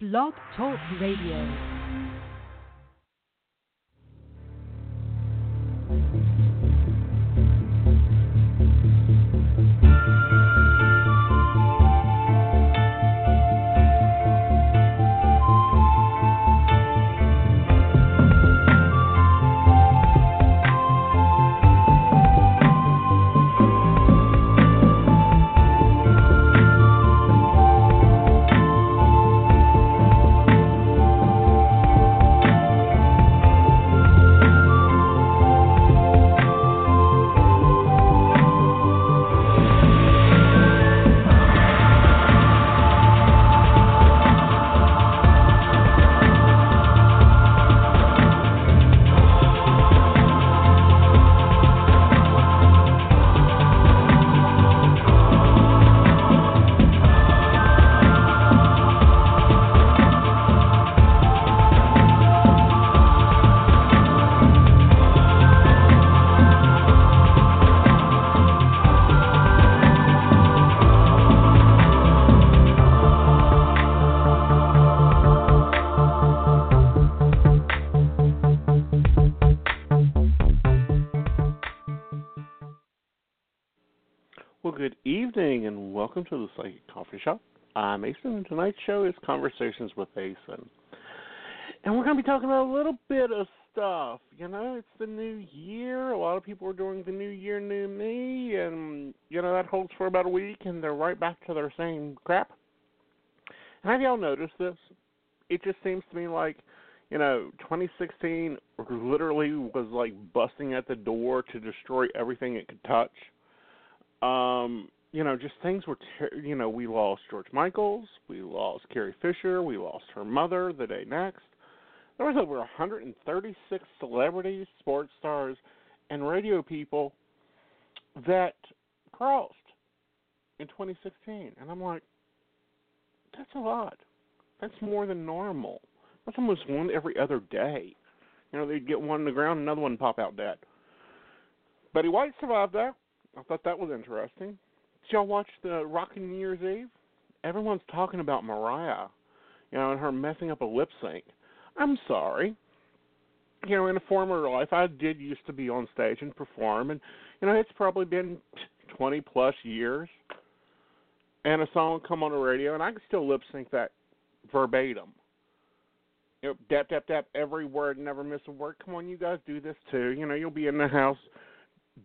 Blog Talk Radio. Welcome to the Psychic Coffee Shop. I'm Aeson, and tonight's show is Conversations with Aeson. And we're going to be talking about a little bit of stuff. You know, it's the new year. A lot of people are doing the new year, new me, and, you know, that holds for about a week, and they're right back to their same crap. And have y'all noticed this? It just seems to me like, you know, 2016 literally was like busting at the door to destroy everything it could touch um, you know, just things were, ter- you know, we lost George Michaels, we lost Carrie Fisher, we lost her mother the day next. There was over 136 celebrities, sports stars, and radio people that crossed in 2016, and I'm like, that's a lot. That's more than normal. That's almost one every other day. You know, they'd get one in the ground, another one pop out dead. Betty White survived that. I thought that was interesting. Did y'all watch the Rockin' New Year's Eve? Everyone's talking about Mariah, you know, and her messing up a lip sync. I'm sorry. You know, in a former life, I did used to be on stage and perform, and you know, it's probably been 20 plus years, and a song come on the radio, and I can still lip sync that verbatim. You know, dap dap dap every word, never miss a word. Come on, you guys do this too. You know, you'll be in the house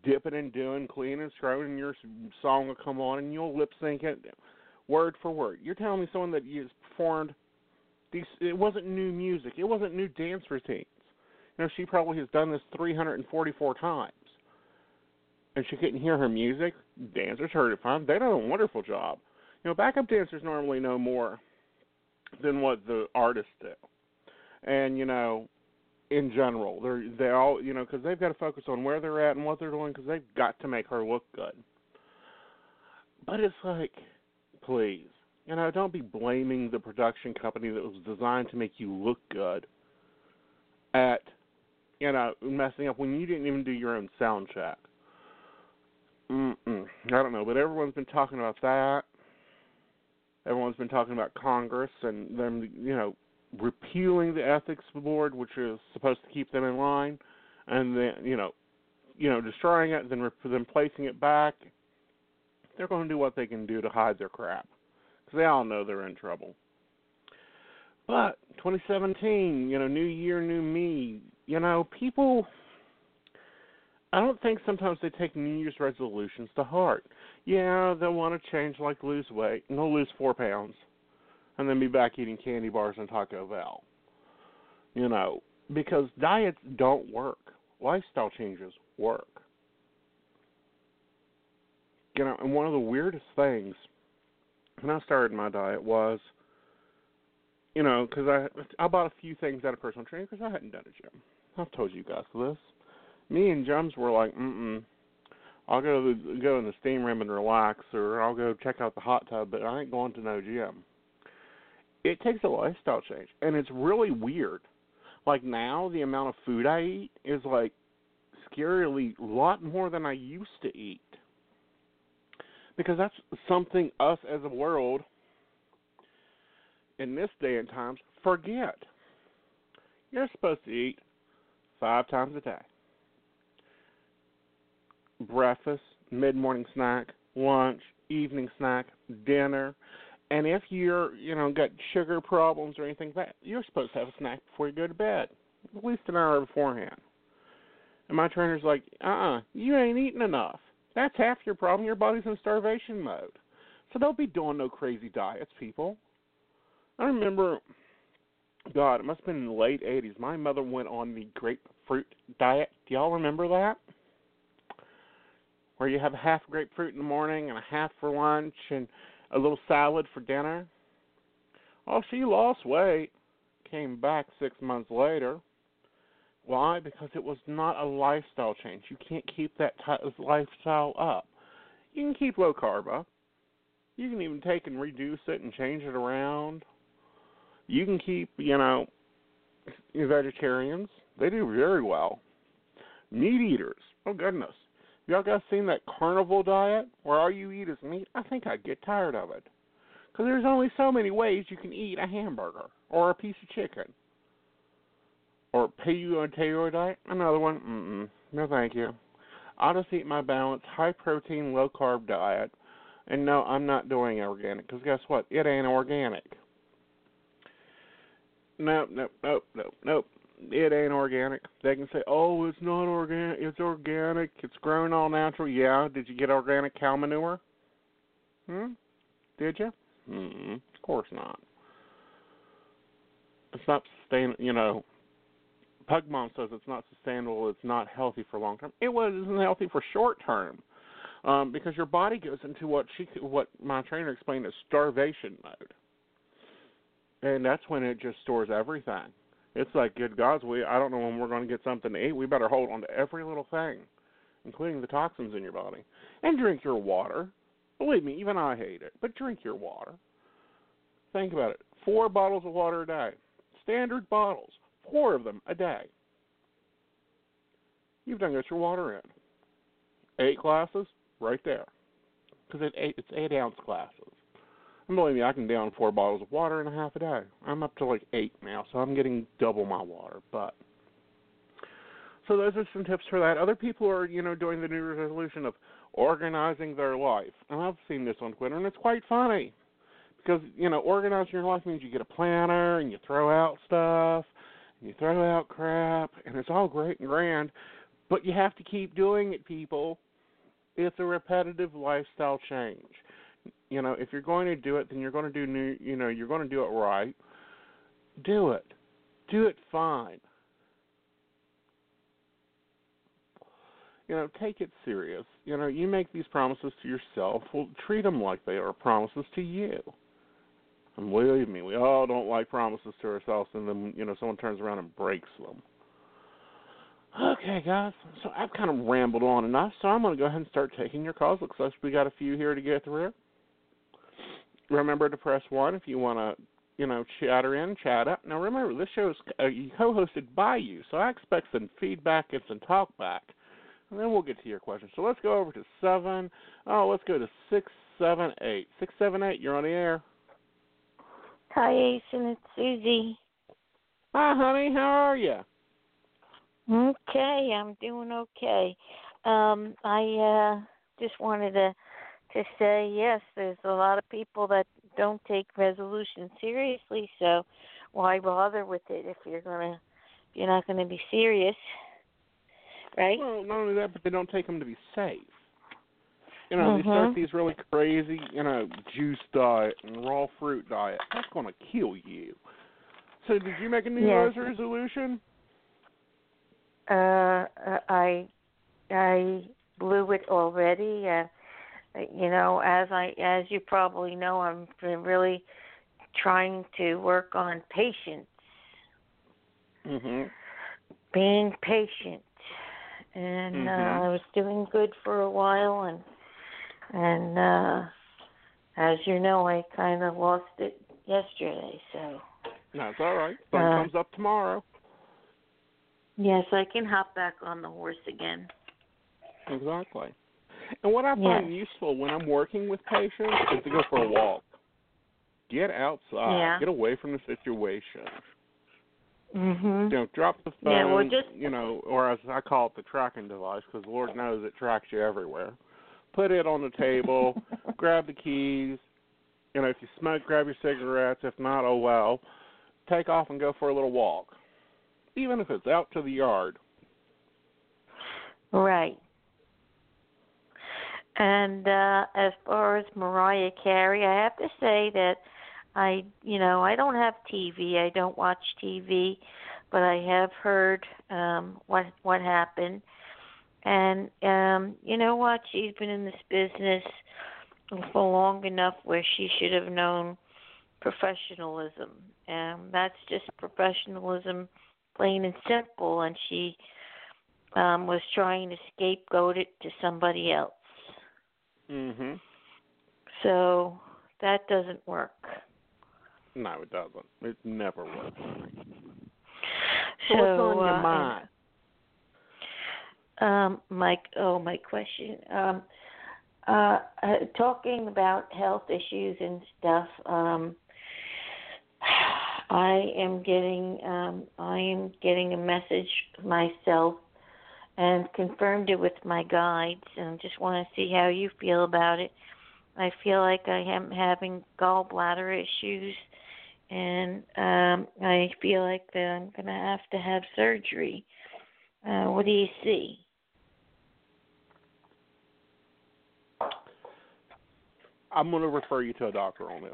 dipping and doing, cleaning and scrubbing, and your song will come on, and you'll lip sync it word for word. You're telling me someone that you performed these? It wasn't new music. It wasn't new dance routines. You know, she probably has done this 344 times, and she couldn't hear her music. Dancers heard it fine. They did a wonderful job. You know, backup dancers normally know more than what the artists do, and you know, in general. They're they all you know because they've got to focus on where they're at and what they're doing because they've got to make her look good. But it's like, please, you know, don't be blaming the production company that was designed to make you look good at you know messing up when you didn't even do your own sound check. Mm-mm. I don't know, but everyone's been talking about that. Everyone's been talking about Congress and them, you know, repealing the ethics board, which is supposed to keep them in line, and then you know, you know, destroying it, then then placing it back. They're going to do what they can do to hide their crap, because they all know they're in trouble. But 2017, you know, new year, new me. You know, people. I don't think sometimes they take New Year's resolutions to heart. Yeah, they'll want to change, like lose weight, and they'll lose four pounds and then be back eating candy bars and Taco Bell. You know, because diets don't work. Lifestyle changes work. You know, and one of the weirdest things when I started my diet was, you know, because I I bought a few things at a personal trainer because I hadn't done a gym. I've told you guys this. Me and Jums were like, mm mm. I'll go go in the steam room and relax, or I'll go check out the hot tub, but I ain't going to no gym it takes a lifestyle change and it's really weird like now the amount of food i eat is like scarily a lot more than i used to eat because that's something us as a world in this day and times forget. You're supposed to eat five times a day. Breakfast, mid morning snack, lunch, evening snack, dinner, and if you're, you know, got sugar problems or anything like that, you're supposed to have a snack before you go to bed, at least an hour beforehand. And my trainer's like, uh-uh, you ain't eating enough. That's half your problem. Your body's in starvation mode. So don't be doing no crazy diets, people. I remember, God, it must have been in the late 80s. My mother went on the grapefruit diet. Do y'all remember that? Where you have half grapefruit in the morning and a half for lunch and a little salad for dinner. Oh, she lost weight. Came back six months later. Why? Because it was not a lifestyle change. You can't keep that of lifestyle up. You can keep low carb up. You can even take and reduce it and change it around. You can keep, you know, vegetarians. They do very well. Meat eaters. Oh goodness. Y'all guys seen that carnivore diet where all you eat is meat? I think I'd get tired of it. Because there's only so many ways you can eat a hamburger or a piece of chicken. Or pay you a paleo diet, another one. Mm-mm. No, thank you. I'll just eat my balanced, high protein, low carb diet. And no, I'm not doing organic because guess what? It ain't organic. Nope, nope, nope, nope, nope it ain't organic. They can say, "Oh, it's not organic. It's organic. It's grown all natural." Yeah. Did you get organic cow manure? Hmm. Did you? Hmm. Of course not. It's not sustain. You know, Pug Mom says it's not sustainable. It's not healthy for long term. It wasn't healthy for short term, um, because your body goes into what she, what my trainer explained as starvation mode, and that's when it just stores everything it's like good gods, we I don't know when we're going to get something to eat. We better hold on to every little thing, including the toxins in your body, and drink your water. Believe me, even I hate it, but drink your water. Think about it: four bottles of water a day, standard bottles, four of them a day. You've done got your water in. Eight glasses, right there, because it, it's eight ounce glasses. And believe me, I can down four bottles of water in a half a day. I'm up to like eight now, so I'm getting double my water. But so those are some tips for that. Other people are, you know, doing the new resolution of organizing their life, and I've seen this on Twitter, and it's quite funny because you know, organizing your life means you get a planner and you throw out stuff, and you throw out crap, and it's all great and grand, but you have to keep doing it, people. It's a repetitive lifestyle change you know, if you're going to do it, then you're going to do new, you know, you're going to do it right. Do it. Do it fine. You know, take it serious. You know, you make these promises to yourself. Well, treat them like they are promises to you. And believe me, we all don't like promises to ourselves, and then you know someone turns around and breaks them. Okay, guys. So I've kind of rambled on enough, so I'm going to go ahead and start taking your calls. Looks like we got a few here to get through remember to press one if you want to, you know, chatter in, chat up. Now remember, this show is uh, co-hosted by you, so I expect some feedback and some talk back, and then we'll get to your questions. So let's go over to seven. Oh, let's go to six, seven, eight. Six, seven, eight. You're on the air. Hi, Aeson. It's Susie. Hi, honey. How are you? Okay, I'm doing okay. Um, I uh, just wanted to to say yes, there's a lot of people that don't take resolutions seriously, so why bother with it if you're gonna if you're not gonna be serious, right? Well, not only that, but they don't take them to be safe. You know, mm-hmm. they start these really crazy, you know, juice diet and raw fruit diet. That's going to kill you. So, did you make a New yes. Year's resolution? Uh, I I blew it already. Uh, you know, as I as you probably know, I'm really trying to work on patience. Mhm. Being patient, and mm-hmm. uh, I was doing good for a while, and and uh, as you know, I kind of lost it yesterday. So that's all right. Sun uh, comes up tomorrow. Yes, I can hop back on the horse again. Exactly. And what I find yes. useful when I'm working with patients is to go for a walk. Get outside. Yeah. Get away from the situation. Mhm. You know, drop the phone. Yeah, well, just- you know, or as I call it, the tracking device, because Lord knows it tracks you everywhere. Put it on the table. grab the keys. You know, if you smoke, grab your cigarettes. If not, oh well. Take off and go for a little walk, even if it's out to the yard. Right. And uh as far as Mariah Carey, I have to say that I, you know, I don't have TV. I don't watch TV, but I have heard um what what happened. And um you know what? She's been in this business for long enough where she should have known professionalism. And that's just professionalism plain and simple and she um was trying to scapegoat it to somebody else. Mhm. So that doesn't work. No, it doesn't. It never works. So what's on your uh, mind? Um, my oh, my question. Um, uh, uh, talking about health issues and stuff. Um, I am getting um, I am getting a message myself, and confirmed it with my guides, and just want to see how you feel about it. I feel like I am having gallbladder issues, and um, I feel like that I'm going to have to have surgery. Uh, what do you see? I'm going to refer you to a doctor on this.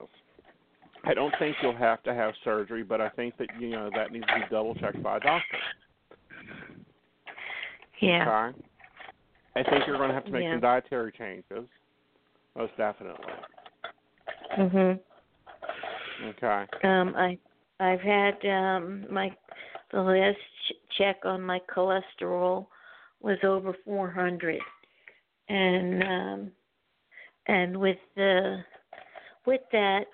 I don't think you'll have to have surgery, but I think that you know that needs to be double checked by a doctor. Yeah. Okay. I think you're going to have to make Yeah. some dietary changes, most definitely. Mhm. Okay. Um, I I've had um my the last ch- check on my cholesterol was over 400, and um and with the with that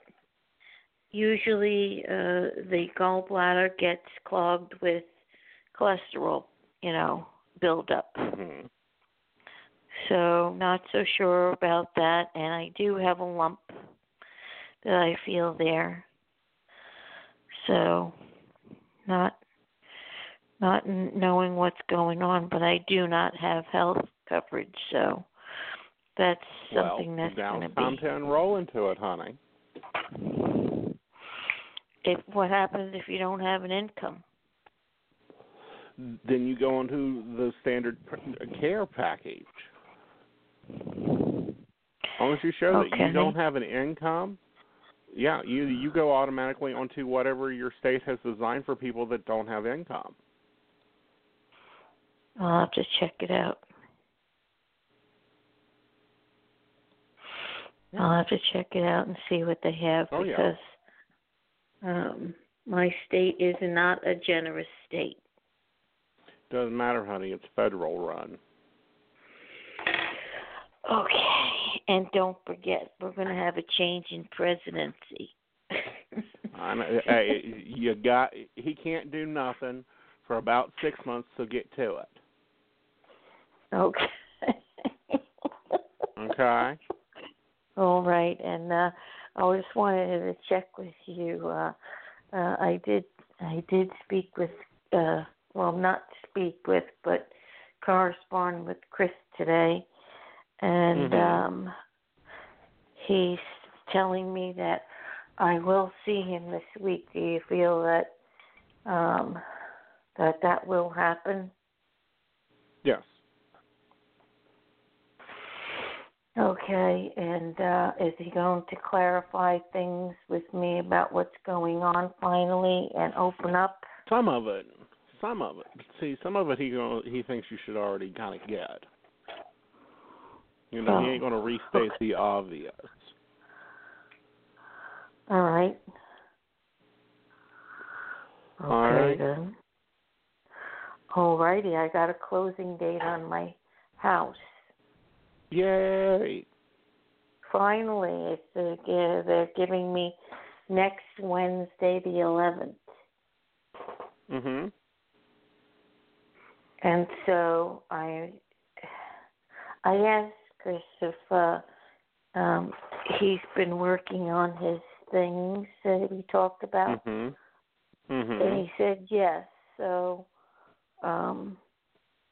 usually uh the gallbladder gets clogged with cholesterol, you know, buildup. hmm So not so sure about that, and I do have a lump that I feel there. So not not knowing what's going on, but I do not have health coverage, so that's something well, that's going to time be. to enroll into it, honey. If what happens if you don't have an income? Then you go into the standard pr- care package. As long as you show that you don't have an income, yeah, you you go automatically onto whatever your state has designed for people that don't have income. I'll have to check it out. I'll have to check it out and see what they have Oh, yeah. because um my state is not a generous state. Doesn't matter, honey. It's federal run. Okay. And don't forget, we're going to have a change in presidency. I know, hey, you got. He can't do nothing for about six months. So get to it. okay. Okay. All right, and uh I just wanted to check with you. Uh uh I did I did speak with uh well not speak with but correspond with Chris today and Mhm. um he's telling me that I will see him this week. Do you feel that um that that will happen? Yes. Okay, and uh, is he going to clarify things with me about what's going on finally and open up? Some of it. Some of it. See, some of it he gonna, he thinks you should already kind of get. You know, he Oh, ain't going to restate okay. the obvious. All right. Okay All right. then. All righty, I got a closing date on my house. Yay! Finally, it's uh, they're giving me next Wednesday, the 11th. Mhm. And so I I asked Chris if uh, um, he's been working on his things that we talked about, Mhm. and Mhm. he said yes. So um,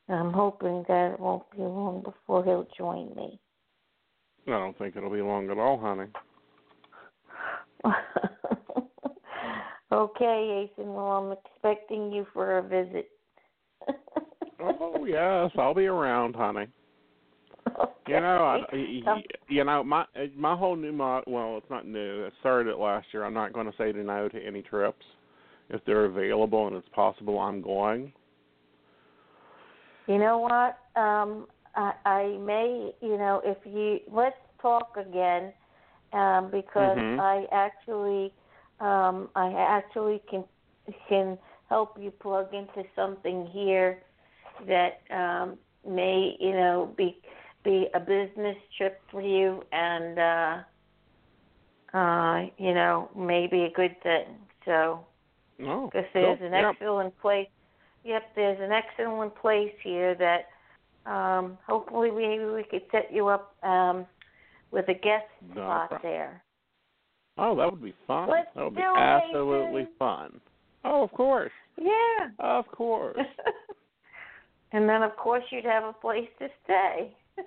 I'm hoping that it won't be long before he'll join me. I don't think it'll be long at all, honey. okay, Aeson. Well, I'm expecting you for a visit. Oh yes, I'll be around, honey. You know, I, you know my my whole new mod. Well, it's not new. It started it last year. I'm not going to say no to any trips if they're available and it's possible. I'm going. You know what? Um, I, I may, you know, if you let's talk again, um, because Mhm. I actually, um, I actually can can help you plug into something here that um, may, you know, be be a business trip for you, and uh, uh, you know, may be a good thing. So Oh, because there's cool. an Yep. excellent place. Yep, there's an excellent place here that um, hopefully maybe we could set you up um, with a guest No spot problem. there. Oh, that would be fun. Let's that would be absolutely Nathan. fun. Oh, of course. Yeah. Of course. and then of course you'd have a place to stay.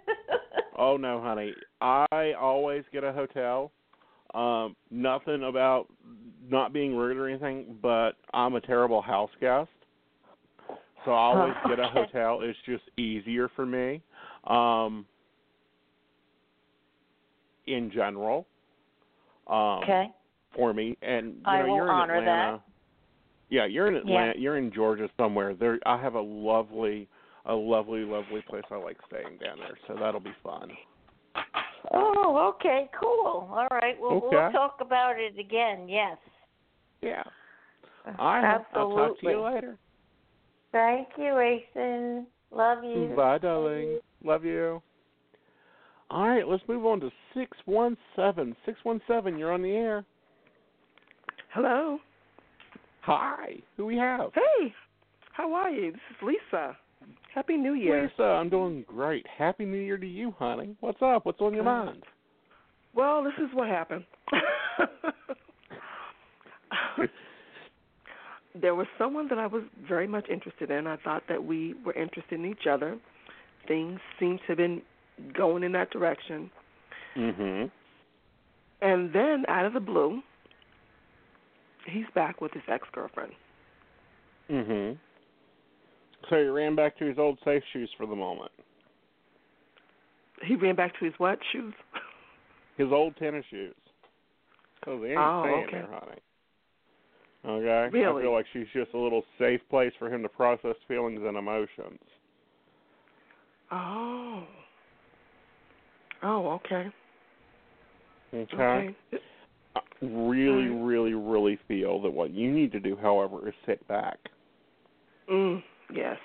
oh no, honey. I always get a hotel. Um, nothing about not being rude or anything, but I'm a terrible house guest. So I always Oh, get a hotel. It's just easier for me. Um in general. Um okay. for me and you I know will you're honor in Atlanta. that. Yeah, you're in Yeah. Atlanta. You're in Georgia somewhere. There, I have a lovely, a lovely, lovely place I like staying down there. So that'll be fun. Oh, okay, cool. All right. Well, Okay. we'll talk about it again. Yes. Yeah. Uh, All right. I'll talk to you later. Thank you, Aeson. Love you. Bye, darling. Love you. All right, let's move on to six one seven. Six one seven. You're on the air. Hello. Hi. Who we have? Hey. How are you? This is Lisa. Happy New Year. Lisa. I'm doing great. Happy New Year to you, honey. What's up? What's on your Uh, mind? Well, this is what happened. there was someone that I was very much interested in. I thought that we were interested in each other. Things seemed to have been going in that direction. Mhm. And then out of the blue, he's back with his ex-girlfriend. Mhm. So he ran back to his old safe shoes for the moment. He ran back to his what shoes? His old tennis shoes. Because they ain't Oh, staying okay. there, honey. Okay. I Really? feel like she's just a little safe place for him to process feelings and emotions. Oh. Oh, okay. Okay. Okay. I really, really, really feel that what you need to do, however, is sit back. Mm, yes.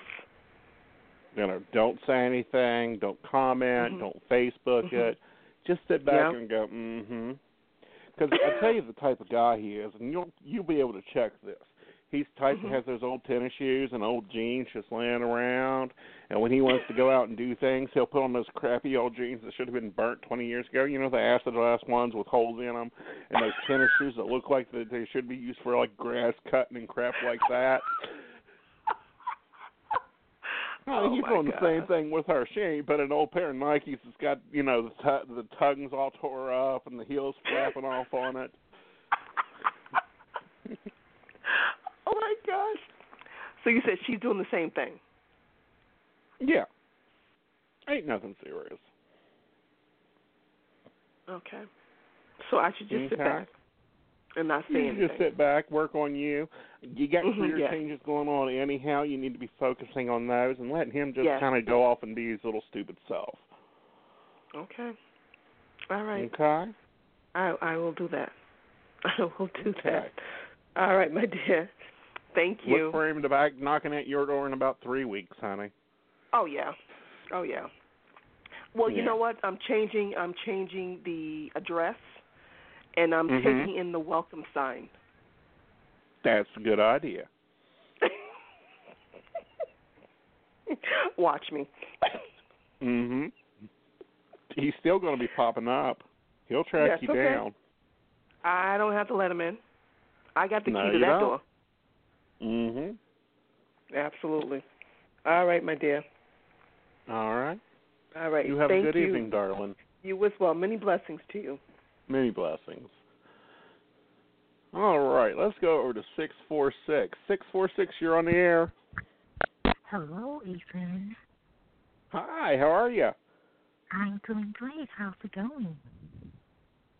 You know, don't say anything, don't comment, Mhm. don't Facebook Mhm. it. Just sit back Yeah. and go, mm-hmm. Because I tell you the type of guy he is, and you'll you'll be able to check this. He's the type Mhm. that has those old tennis shoes and old jeans just laying around, and when he wants to go out and do things, he'll put on those crappy old jeans that should have been burnt 20 years ago. You know the acid glass ones with holes in them, and those tennis shoes that look like they should be used for like grass cutting and crap like that. Oh, oh, he's my doing the same thing with her. She ain't but an old pair of Nikes that's got you know the tu- the tongues all tore up and the heels flapping off on it. oh my gosh. So you said she's doing the same thing. Yeah, ain't nothing serious. Okay. So I should just sit back and not say You anything. just sit back, work on you. You got Mhm, career yeah. changes going on anyhow. You need to be focusing on those and letting him just Yes. kind of go off and be his little stupid self. Okay. All right. Okay. I I will do that. I will do Okay. that. All right, my dear. Thank you. Look for him to back knocking at your door in about three weeks, honey. Oh yeah. Oh yeah. Well, you know what? I'm changing I'm changing the address and I'm Mhm. taking in the welcome sign. That's a good idea. Watch me. Mhm. He's still going to be popping up. He'll track Yes, you okay. down. I don't have to let him in. I got the No, key to that don't. door. Mhm. Absolutely. All right, my dear. All right. All right. You have Thank a good you. evening, darling. You as well. Many blessings to you. Many blessings. All right, let's go over to six four six. Six four six, you're on the air. Hello, Ethan. Hi, how are you? I'm doing great. How's it going?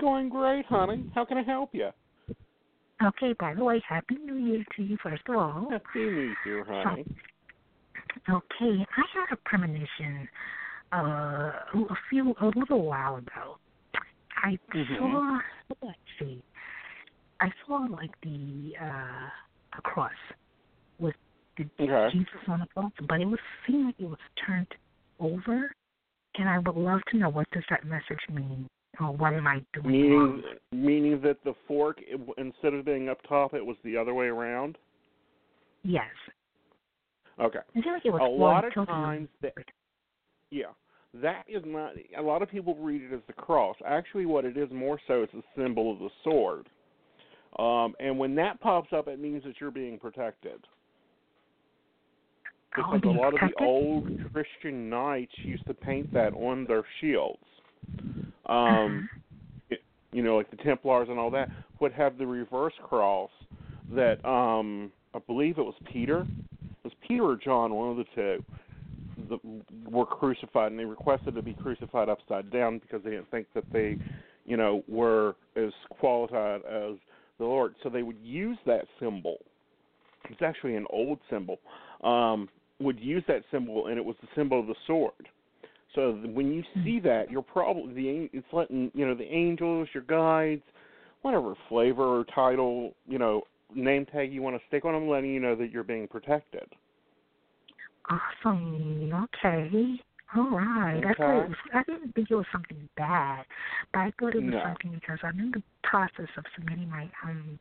Going great, honey. How can I help you? Okay, by the way, Happy New Year to you, first of all. Happy New Year, honey. Okay, I had a premonition uh, a few, a little while ago. I Mhm. saw, let's see, I saw like the, uh, a cross with the Okay. Jesus on the cross, but it was seemed like it was turned over, and I would love to know what does that message mean, or what am I doing Meaning, wrong? meaning that the fork, it, instead of being up top, it was the other way around. Yes. Okay. I feel like it was A lot of times that, yeah, that is not. A lot of people read it as the cross. Actually, what it is more so is a symbol of the sword. Um, and when that pops up, it means that you're being protected. Oh, Because a lot of the old Christian knights used to paint that on their shields. Uh-huh. Um, you know, like the Templars and all that, would have the reverse cross that um I believe it was Peter. It was Peter or John, one of the two, that were crucified and they requested to be crucified upside down because they didn't think that they, you know, were as qualified as the Lord. So they would use that symbol. It's actually an old symbol. Um, would use that symbol and it was the symbol of the sword. So when you see that, you're probably the it's letting you know the angels, your guides, whatever flavor or title, you know, name tag you want to stick on them, letting you know that you're being protected. Awesome. Okay. All right. I thought Okay. it was, I didn't think it was something bad, but I thought it was No. something because I'm in the process of submitting my um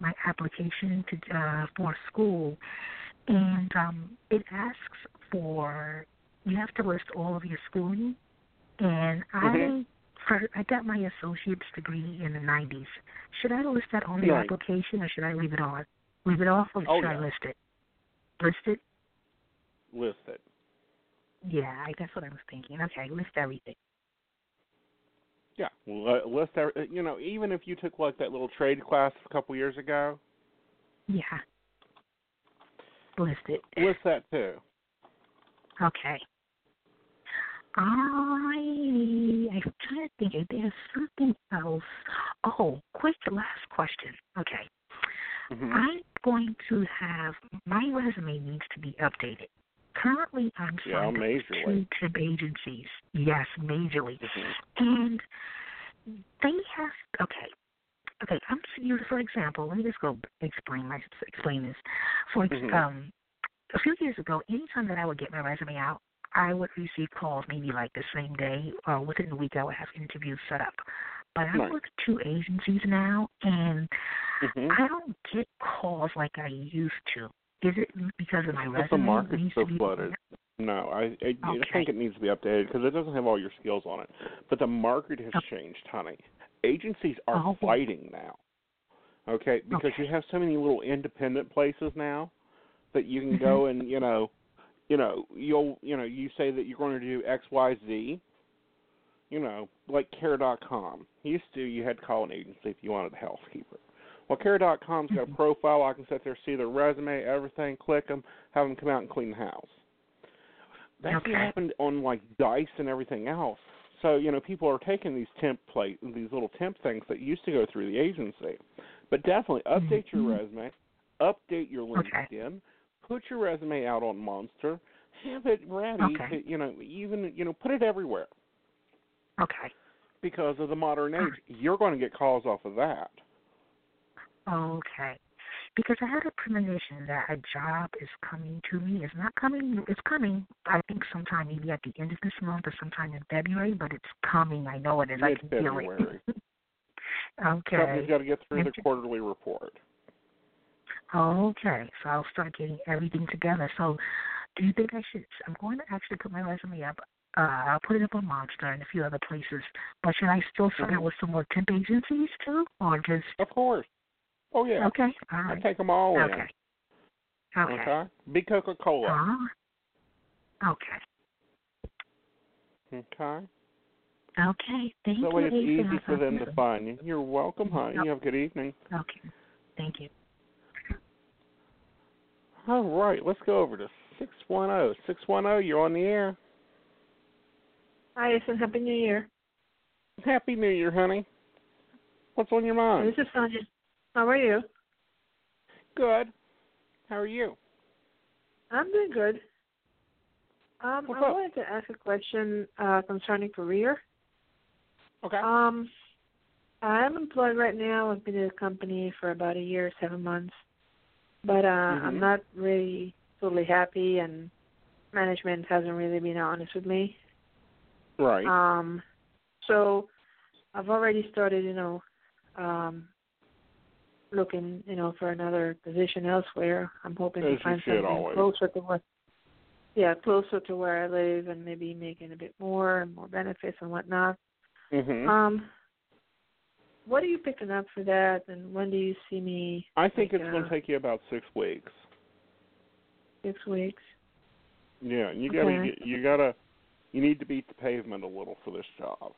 my application to uh for school, and um it asks for you have to list all of your schooling, and Mhm. I for I got my associate's degree in the 90s. Should I list that on the Right. application or should I leave it on? Leave it off or Oh, should I list it? List it. Listed. Yeah, I, that's what I was thinking. Okay, list everything. Yeah, list. every- You know, even if you took like that little trade class a couple years ago, Yeah. List it. list that too. Okay. I I'm trying to think if there's something else. Oh, quick last question. Okay. hmm I'm going to have my resume needs to be updated. Currently I'm Yeah, signed two majorly. agencies. Yes, majorly. Mhm. And they have okay. Okay, I'm you for example, let me just go explain my explain this. For Mhm. um a few years ago, anytime that I would get my resume out, I would receive calls maybe like the same day or within a week I would have interviews set up. But I'm Right. with two agencies now and Mhm. I don't get calls like I used to. Is it because of my resume? the market's so flooded. No, I I, I think it needs to be updated because it doesn't have all your skills on it. But the market has Okay. changed, honey. Agencies are Oh. fighting now. Okay, because Okay. you have so many little independent places now that you can go Mm-hmm. and you know, you know, you'll you know, you say that you're going to do X, Y, Z. You know, like Care.com. Used to, you had to call an agency if you wanted a housekeeper. Well, Care.com's got a Mhm. profile. I can sit there, see their resume, everything, click them, have them come out and clean the house. That's Okay. happened on like Dice and everything else. So you know, people are taking these temp plate, these little temp things that used to go through the agency. But definitely update your resume, update your Okay. LinkedIn, put your resume out on Monster, have it ready Okay. to you know even you know put it everywhere Okay. because of the modern age. You're going to get calls off of that. Okay. Because I had a premonition that a job is coming to me. It's not coming. It's coming. I think sometime maybe at the end of this month or sometime in February, but it's coming. I know it is. I can feel it. Mid-February. okay. Company's got to get through the quarterly report. Okay. So I'll start getting everything together. So, do you think I should? I'm going to actually put my resume up Uh, I'll put it up on Monster and a few other places. But should I still sign Mhm. with some more temp agencies too, or just Of course. Oh yeah. okay? All I take them all in. Okay. Okay. Okay. Be Coca Cola. Uh, okay. Okay. Okay. Thank That you. way it's Asa. easy I'll for them to to find you. You're welcome, honey. Yep. You have a good evening. Okay. Thank you. All right, let's go over to 610. 610, you're on the air. Hi, Ethan. Happy New Year. Happy New Year, honey. What's on your mind? This is Sonia. How are you? Good. How are you? I'm doing good. Um, What's I up? wanted to ask a question uh, concerning career. Okay. Um, I'm employed right now. I've been in the company for about a year, seven months, but uh, I'm Mhm. not really totally happy, and management hasn't really been honest with me. right. Um, so I've already started, you know, um, looking, you know, for another position elsewhere. I'm hoping As to find something always. closer to where, yeah, closer to where I live, and maybe making a bit more and more benefits and whatnot. mhm. Um, what are you picking up for that, and when do you see me? I think like, it's going uh, to take you about 6 weeks. Six weeks. Yeah, you got to Okay. you got to you need to beat the pavement a little for this job.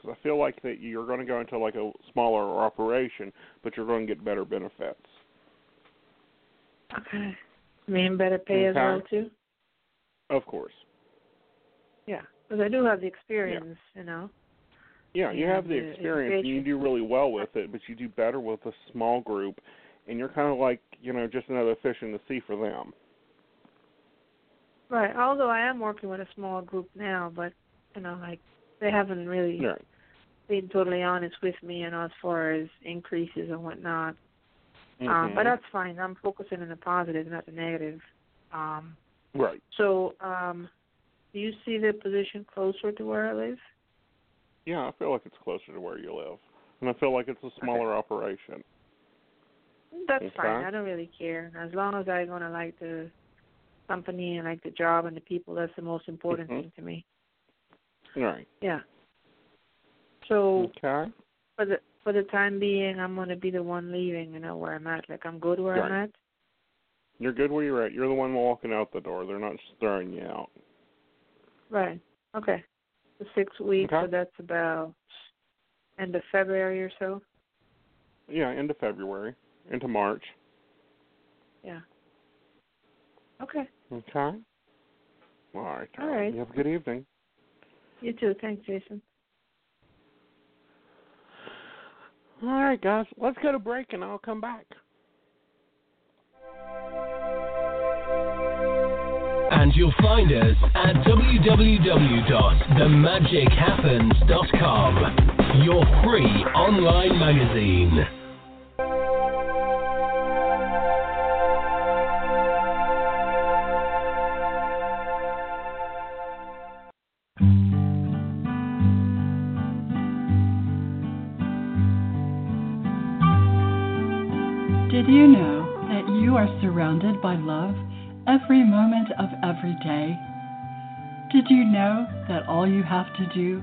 Cuz I feel like that you're going to go into like a smaller operation, but you're going to get better benefits. Okay. I mean, better pay as well too. Of course. Yeah, because I do have the experience, you know. Yeah, you Yeah, have the the experience and you do really well with it, but you do better with a small group and you're kind of like, you know, just another fish in the sea for them. Right. Although I am working with a small group now, but you know, like they haven't really been totally honest with me, you know, as far as increases and whatnot. Um, Mhm. but that's fine. I'm focusing on the positive, not the negative. Um, right. so, um, do you see the position closer to where I live? Yeah, I feel like it's closer to where you live. And I feel like it's a smaller operation. That's Okay. fine. I don't really care. As long as I'm gonna like the company and like the job and the people, that's the most important Mhm. thing to me. Right. Yeah. So Okay. for the for the time being, I'm gonna be the one leaving. You know where I'm at. Like I'm good where I'm at. You're good where you're at. You're the one walking out the door. They're not throwing you out. Right. Okay. The six weeks. Okay. So that's about end of February or so. Yeah, end of February, into March. Yeah. Okay. Okay. All right. All right. You have a good evening. You too. Thanks, Jason. All right, guys. Let's go to break and I'll come back. And you'll find us at www.themagichappens.com, your free online magazine. Surrounded by love every moment of every day? Did you know that all you have to do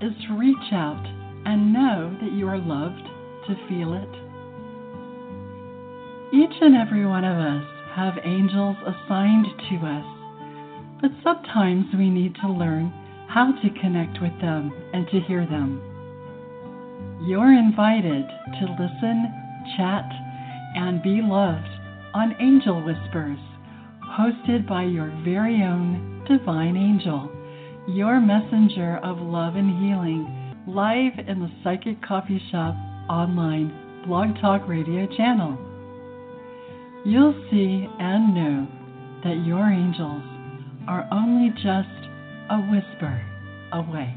is reach out and know that you are loved to feel it? Each and every one of us have angels assigned to us, but sometimes we need to learn how to connect with them and to hear them. You're invited to listen, chat, and be loved on Angel Whispers, hosted by your very own divine angel, your messenger of love and healing, live in the Psychic Coffee Shop online blog talk radio channel. You'll see and know that your angels are only just a whisper away.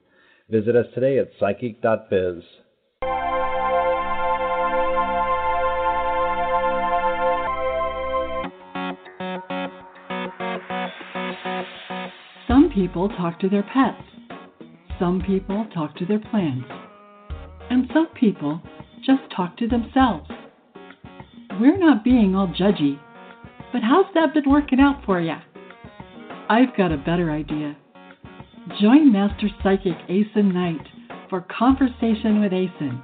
Visit us today at psychic.biz. Some people talk to their pets. Some people talk to their plants. And some people just talk to themselves. We're not being all judgy, but how's that been working out for you? I've got a better idea. Join Master Psychic Aeson Knight for Conversation with Aeson,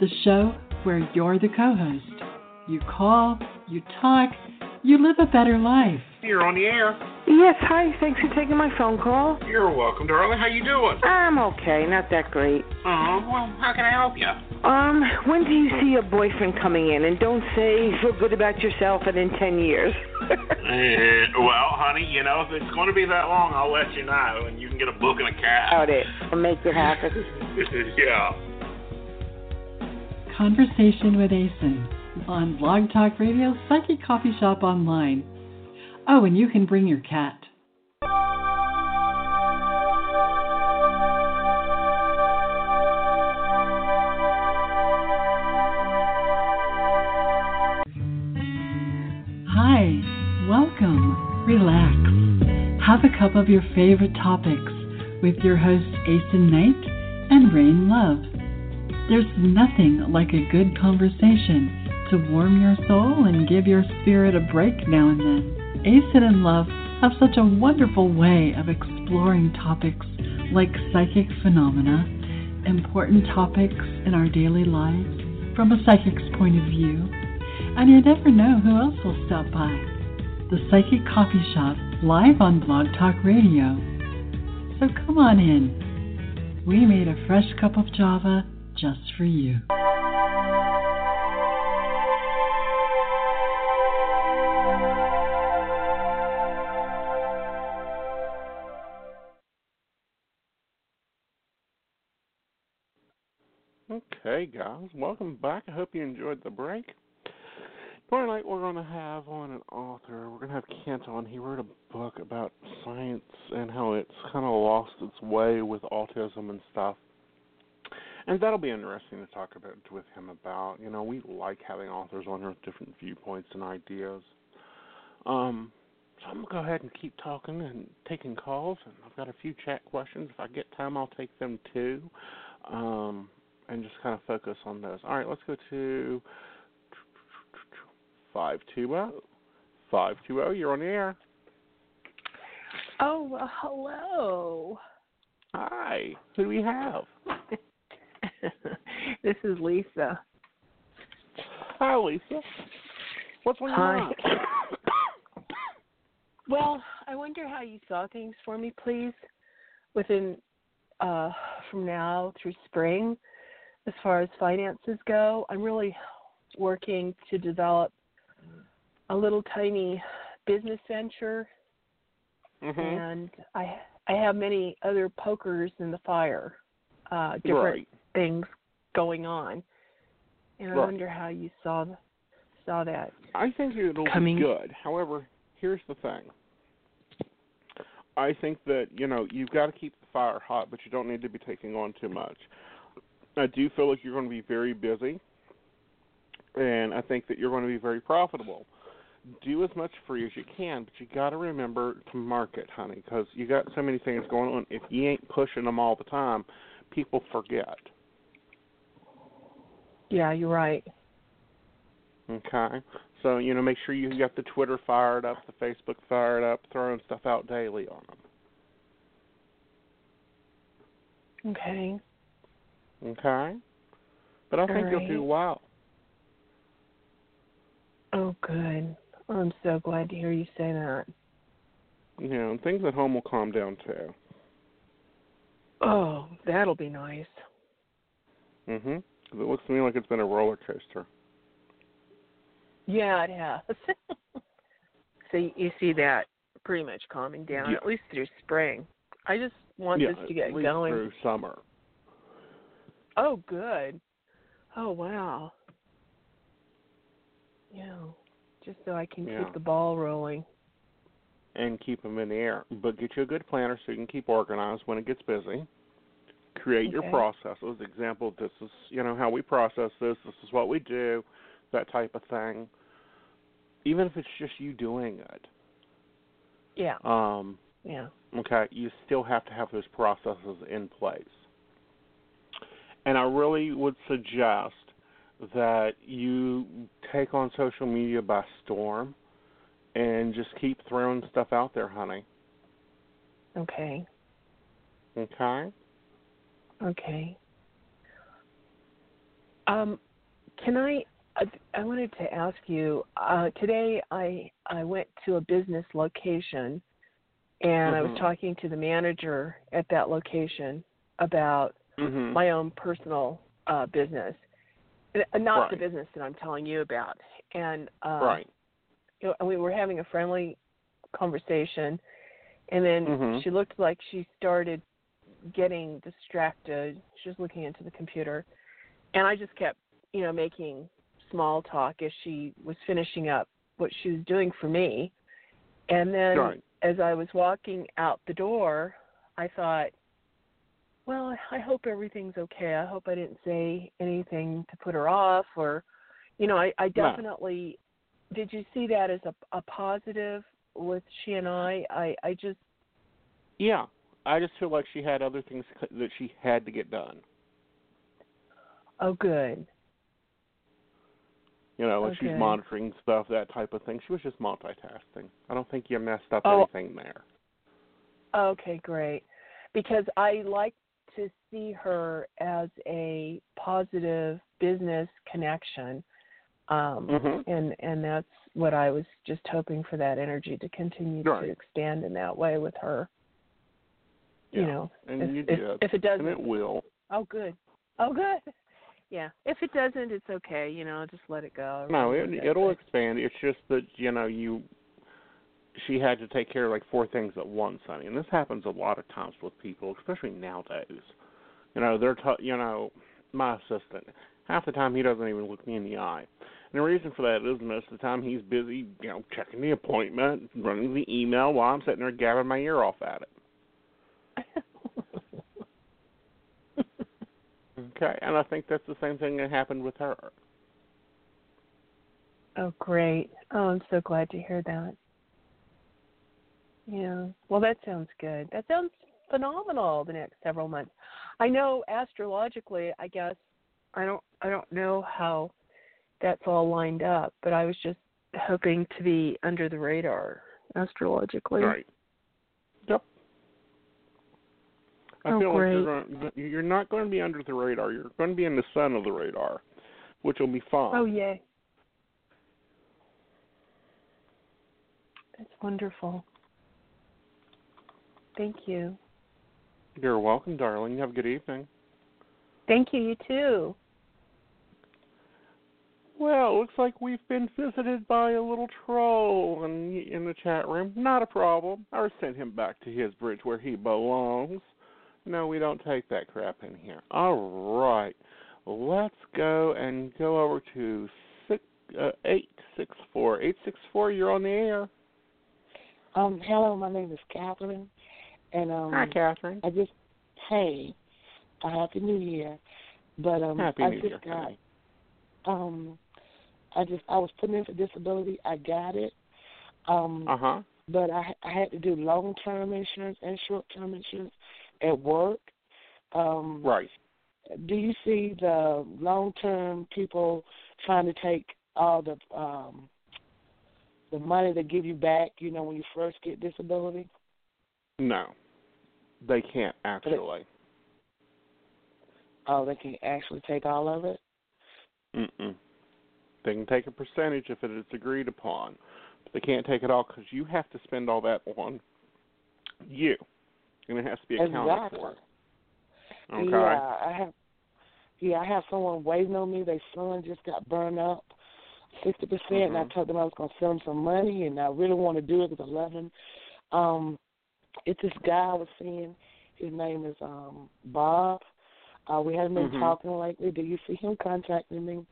the show where you're the co host. You call, you talk, you live a better life. You're on the air. Yes, hi. Thanks for taking my phone call. You're welcome, darling. How you doing? I'm okay, not that great. Oh, well, how can I help you? Um, when do you see your boyfriend coming in? And don't say feel good about yourself and in ten years. uh, well, honey, you know, if it's going to be that long, I'll let you know, and you can get a book and a cab. Out it. I'll make it happen. yeah. Conversation with Aeson on Blog Talk Radio, Psychic Coffee Shop Online. Oh, and you can bring your cat. Hi, welcome, relax. Have a cup of your favorite topics with your hosts Aeson Knight and Rain Love. There's nothing like a good conversation to warm your soul and give your spirit a break now and then. Aeson and Love have such a wonderful way of exploring topics like psychic phenomena, important topics in our daily lives from a psychic's point of view, and you never know who else will stop by. The Psychic Coffee Shop, live on Blog Talk Radio. So come on in. We made a fresh cup of Java just for you. Okay, guys, welcome back. I hope you enjoyed the break. Tonight we're going to have on an author. We're going to have Kent on. He wrote a book about science and how it's kind of lost its way with autism and stuff. And that'll be interesting to talk about with him about. You know, we like having authors on here with different viewpoints and ideas. Um, so I'm gonna go ahead and keep talking and taking calls. And I've got a few chat questions. If I get time, I'll take them too. Um, and just kind of focus on those. All right, let's go to five two zero. Five two zero. You're on the air. Oh, well, hello. Hi. Who do we have? this is Lisa. Hi, Lisa. What's going Hi. on? Well, I wonder how you saw things for me, please, within uh, from now through spring, as far as finances go. I'm really working to develop a little tiny business venture, Mhm. and I I have many other pokers in the fire, uh, different Right. things going on, and I wonder how you saw saw that. I think it'll Coming- be good. However, here's the thing. I think that you know you've got to keep the fire hot, but you don't need to be taking on too much. I do feel like you're going to be very busy, and I think that you're going to be very profitable. Do as much free as you can, but you got to remember to market, honey, because you got so many things going on. If you ain't pushing them all the time, people forget. Yeah, you're right. Okay. So you know, make sure you got the Twitter fired up, the Facebook fired up, throwing stuff out daily on them. Okay. Okay. But I think All you'll do well. Oh, good. I'm so glad to hear you say that. Yeah, and things at home will calm down too. Oh, that'll be nice. Mhm. 'Cause it looks to me like it's been a roller coaster. Yeah, it has. so you- you see that pretty much calming down, Yeah. at least through spring. I just want yeah, this to get going. through summer. Oh, good. Oh, wow. Yeah, just so I can Yeah. keep the ball rolling. and keep them in the air. But get you a good planner so you can keep organized when it gets busy. Create your processes. Example: This is you know how we process this. This is what we do. That type of thing. Even if it's just you doing it. Yeah, Um, yeah. okay, you still have to have those processes in place. And I really would suggest that you take on social media by storm and just keep throwing stuff out there, honey. Okay, Okay? okay. Um, can I? I, I wanted to ask you. Uh, today, I I went to a business location, and I was Mhm. talking to the manager at that location about Mhm. my own personal uh, business, Uh, not the business that I'm telling you about. And uh, Right. you know, and we were having a friendly conversation, and then Mhm. she looked like she started getting distracted. She was looking into the computer, and I just kept, you know, making small talk as she was finishing up what she was doing for me. And then Right. as I was walking out the door, I thought, well, I hope everything's okay. I hope I didn't say anything to put her off or you know, I, I No. definitely did you see that as a a positive with she and I? I I just Yeah. I just feel like she had other things that she had to get done. oh good. You know, and oh, she's Okay. monitoring stuff, that type of thing. She was just multitasking. I don't think you messed up Oh. anything there. Okay, great. Because I like to see her as a positive business connection. Um Mhm. and and that's what I was just hoping for that energy to continue Right. to expand in that way with her. You know, And if, you if, did. if it doesn't And it will. Oh, good. Oh, good. Yeah. If it doesn't, it's okay. You know, just let it go. No, it, it'll expand. It's just that you know you. She had to take care of like four things at once, honey, and this happens a lot of times with people, especially nowadays. You know, they're t- you know my assistant. Half the time he doesn't even look me in the eye, and the reason for that is most of the time he's busy, you know, checking the appointment, running the email while I'm sitting there gabbing my ear off at it. Okay, and I think that's the same thing that happened with her. Oh, great. Oh, I'm so glad to hear that. Yeah. Well, that sounds good. That sounds phenomenal the next several months. I know astrologically, I guess I don't I don't know how that's all lined up, but I was just hoping to be under the radar astrologically. Right. Yep. I Oh, feel great. like you're going, you're not going to be under the radar. You're going to be in the sun of the radar, which will be fine. Oh, yay. That's wonderful. Thank you. You're welcome, darling. Have a good evening. Thank you, you too. Well, it looks like we've been visited by a little troll in, in the chat room. Not a problem. I'll send him back to his bridge where he belongs. No, we don't take that crap in here. All right. Let's go and go over to six, uh, 864. 864, you're on the air. Um, hello, my name is Catherine, and um, Hi, Catherine. I just hey, a happy New Year, but um, Happy I New just Year, got um, I just I was put in for disability. I got it, um, Uh huh. but I I had to do long term insurance and short term insurance at work. Um, Right. do you see the long term people trying to take all the um the money they give you back, you know, when you first get disability? No, they can't actually. Oh, they can actually take all of it. Mm-mm. They can take a percentage if it is agreed upon, but they can't take it all because you have to spend all that on you, and it has to be accounted exactly. for. Okay. Yeah, I have. Yeah, I have someone waiting on me. Their son just got burned up, sixty percent, and I Mhm. told them I was gonna send them some money, and I really want to do it because eleven. Um, it's this guy I was seeing. His name is um Bob. Uh, we haven't been Mhm. talking lately. Do you see him contacting me?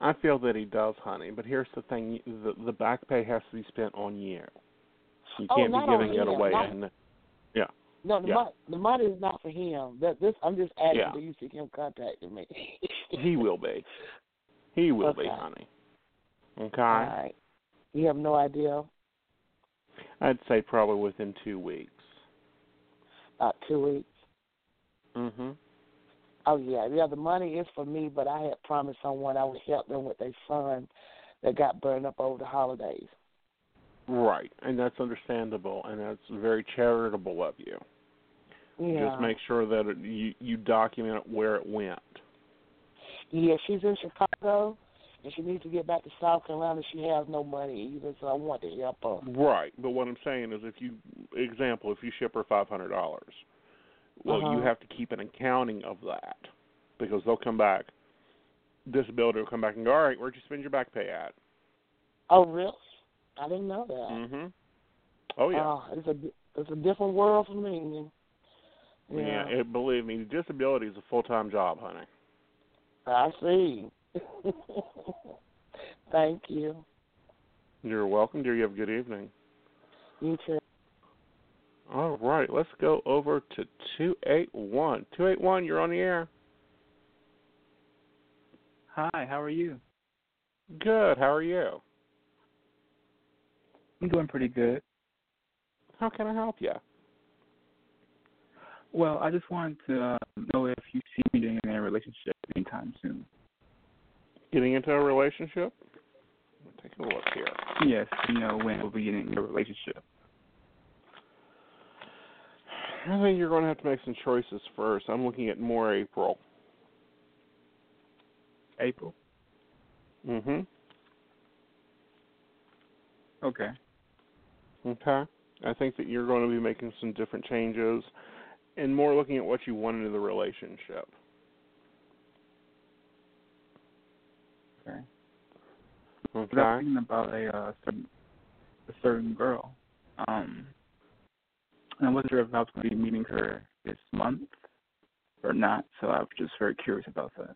I feel that he does, honey. But here's the thing: the the back pay has to be spent on you. You Oh, can't be giving it away. not- And yeah, No, the, Yeah. mon- the money is not for him. That this I'm just asking. Yeah. Do you see him contacting me? he will be. He will be, honey. Okay. All right. You have no idea. I'd say probably within two weeks. About two weeks. Mhm. Oh yeah, yeah. The money is for me, but I had promised someone I would help them with their son that got burned up over the holidays. Right, and that's understandable, and that's very charitable of you. Yeah. Just make sure that it, you you document where it went. Yeah, she's in Chicago, and she needs to get back to South Carolina. She has no money either, so I want to help her. Right, but what I'm saying is, if you example, if you ship her five hundred dollars, well, you Uh-huh. have to keep an accounting of that because they'll come back. Disability will come back and go, all right, where'd you spend your back pay at? Oh, really? I didn't know that. Mhm. Oh yeah. Oh, it's a it's a different world for me. yeah. It, believe me, disability is a full time job, honey. I see. Thank you. You're welcome, dear. You have a good evening. You too. All right, let's go over to 281. 281, you're on the air. Hi, how are you? Good. How are you? I'm doing pretty good. How can I help you? Well, I just wanted to uh, know if you see me getting in a relationship anytime soon. Getting into a relationship? Take a look here. Yes, you know, when we'll be getting in a relationship. I think you're going to have to make some choices first. I'm looking at more April. April? Mhm. Okay. Okay. I think that you're going to be making some different changes and more looking at what you want into the relationship. Okay. Okay. But I was thinking about a uh, certain, a certain girl. Um, and I wasn't sure if I was going to be meeting her this month or not, so I was just very curious about that.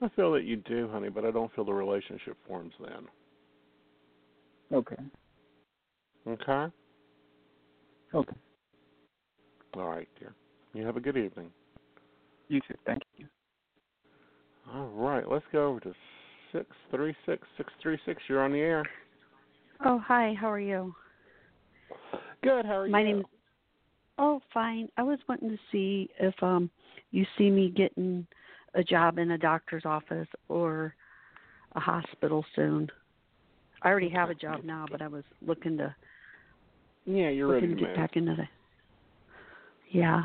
I feel that you do, honey, but I don't feel the relationship forms then. Okay. Okay? Okay. All right, dear. You have a good evening. You too. Thank you. All right, let's go over to six three six six three six. You're on the air. Oh, hi. How are you? Good. How are My you? My name. Oh, fine. I was wanting to see if um you see me getting a job in a doctor's office or a hospital soon. I already have a job now, but I was looking to Yeah, you're ready looking to to get move. back into the. Yeah.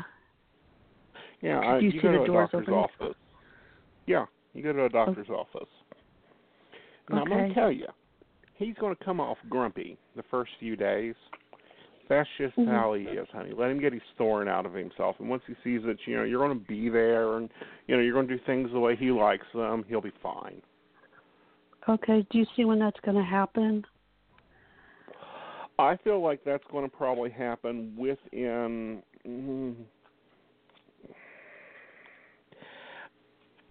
Yeah, Could I, you you see go the to a doctor's open? office. Yeah, you go to a doctor's office. Now I'm going to tell you, he's going to come off grumpy the first few days. That's just Mhm. how he is, honey. Let him get his thorn out of himself, and once he sees that you know you're going to be there, and you know you're going to do things the way he likes them, he'll be fine. Okay. Do you see when that's going to happen? I feel like that's going to probably happen within.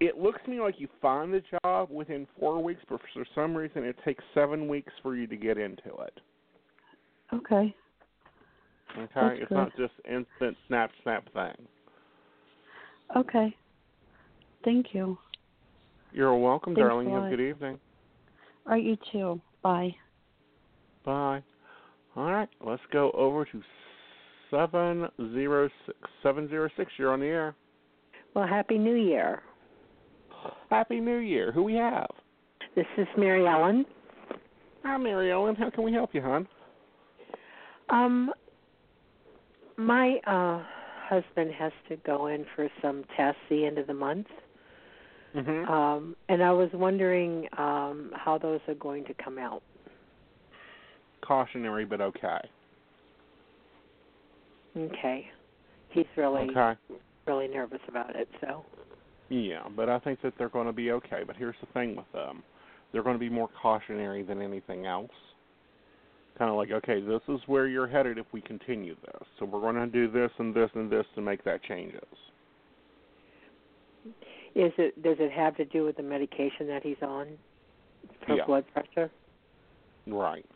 It looks to me like you find the job within four weeks, but for some reason it takes seven weeks for you to get into it. Okay. Okay, That's it's good. not just instant snap snap thing. Okay. Thank you. You're welcome, Thanks darling. have a good evening. All right, you too. Bye. Bye. All right, let's go over to seven zero six seven zero six. You're on the air. Well, Happy New Year. Happy New Year. Who we have? This is Mary Ellen. Hi, Mary Ellen. How can we help you, hon? Um, my uh husband has to go in for some tests the end of the month. Mm-hmm. Um, and I was wondering um how those are going to come out. Cautionary, but okay. Okay. He's really Okay. really nervous about it, so Yeah, but I think that they're going to be okay. But here's the thing with them: they're going to be more cautionary than anything else. Kind of like, okay, this is where you're headed if we continue this. So we're going to do this and this and this to make that changes. is it does it have to do with the medication that he's on for Yeah. blood pressure? Right.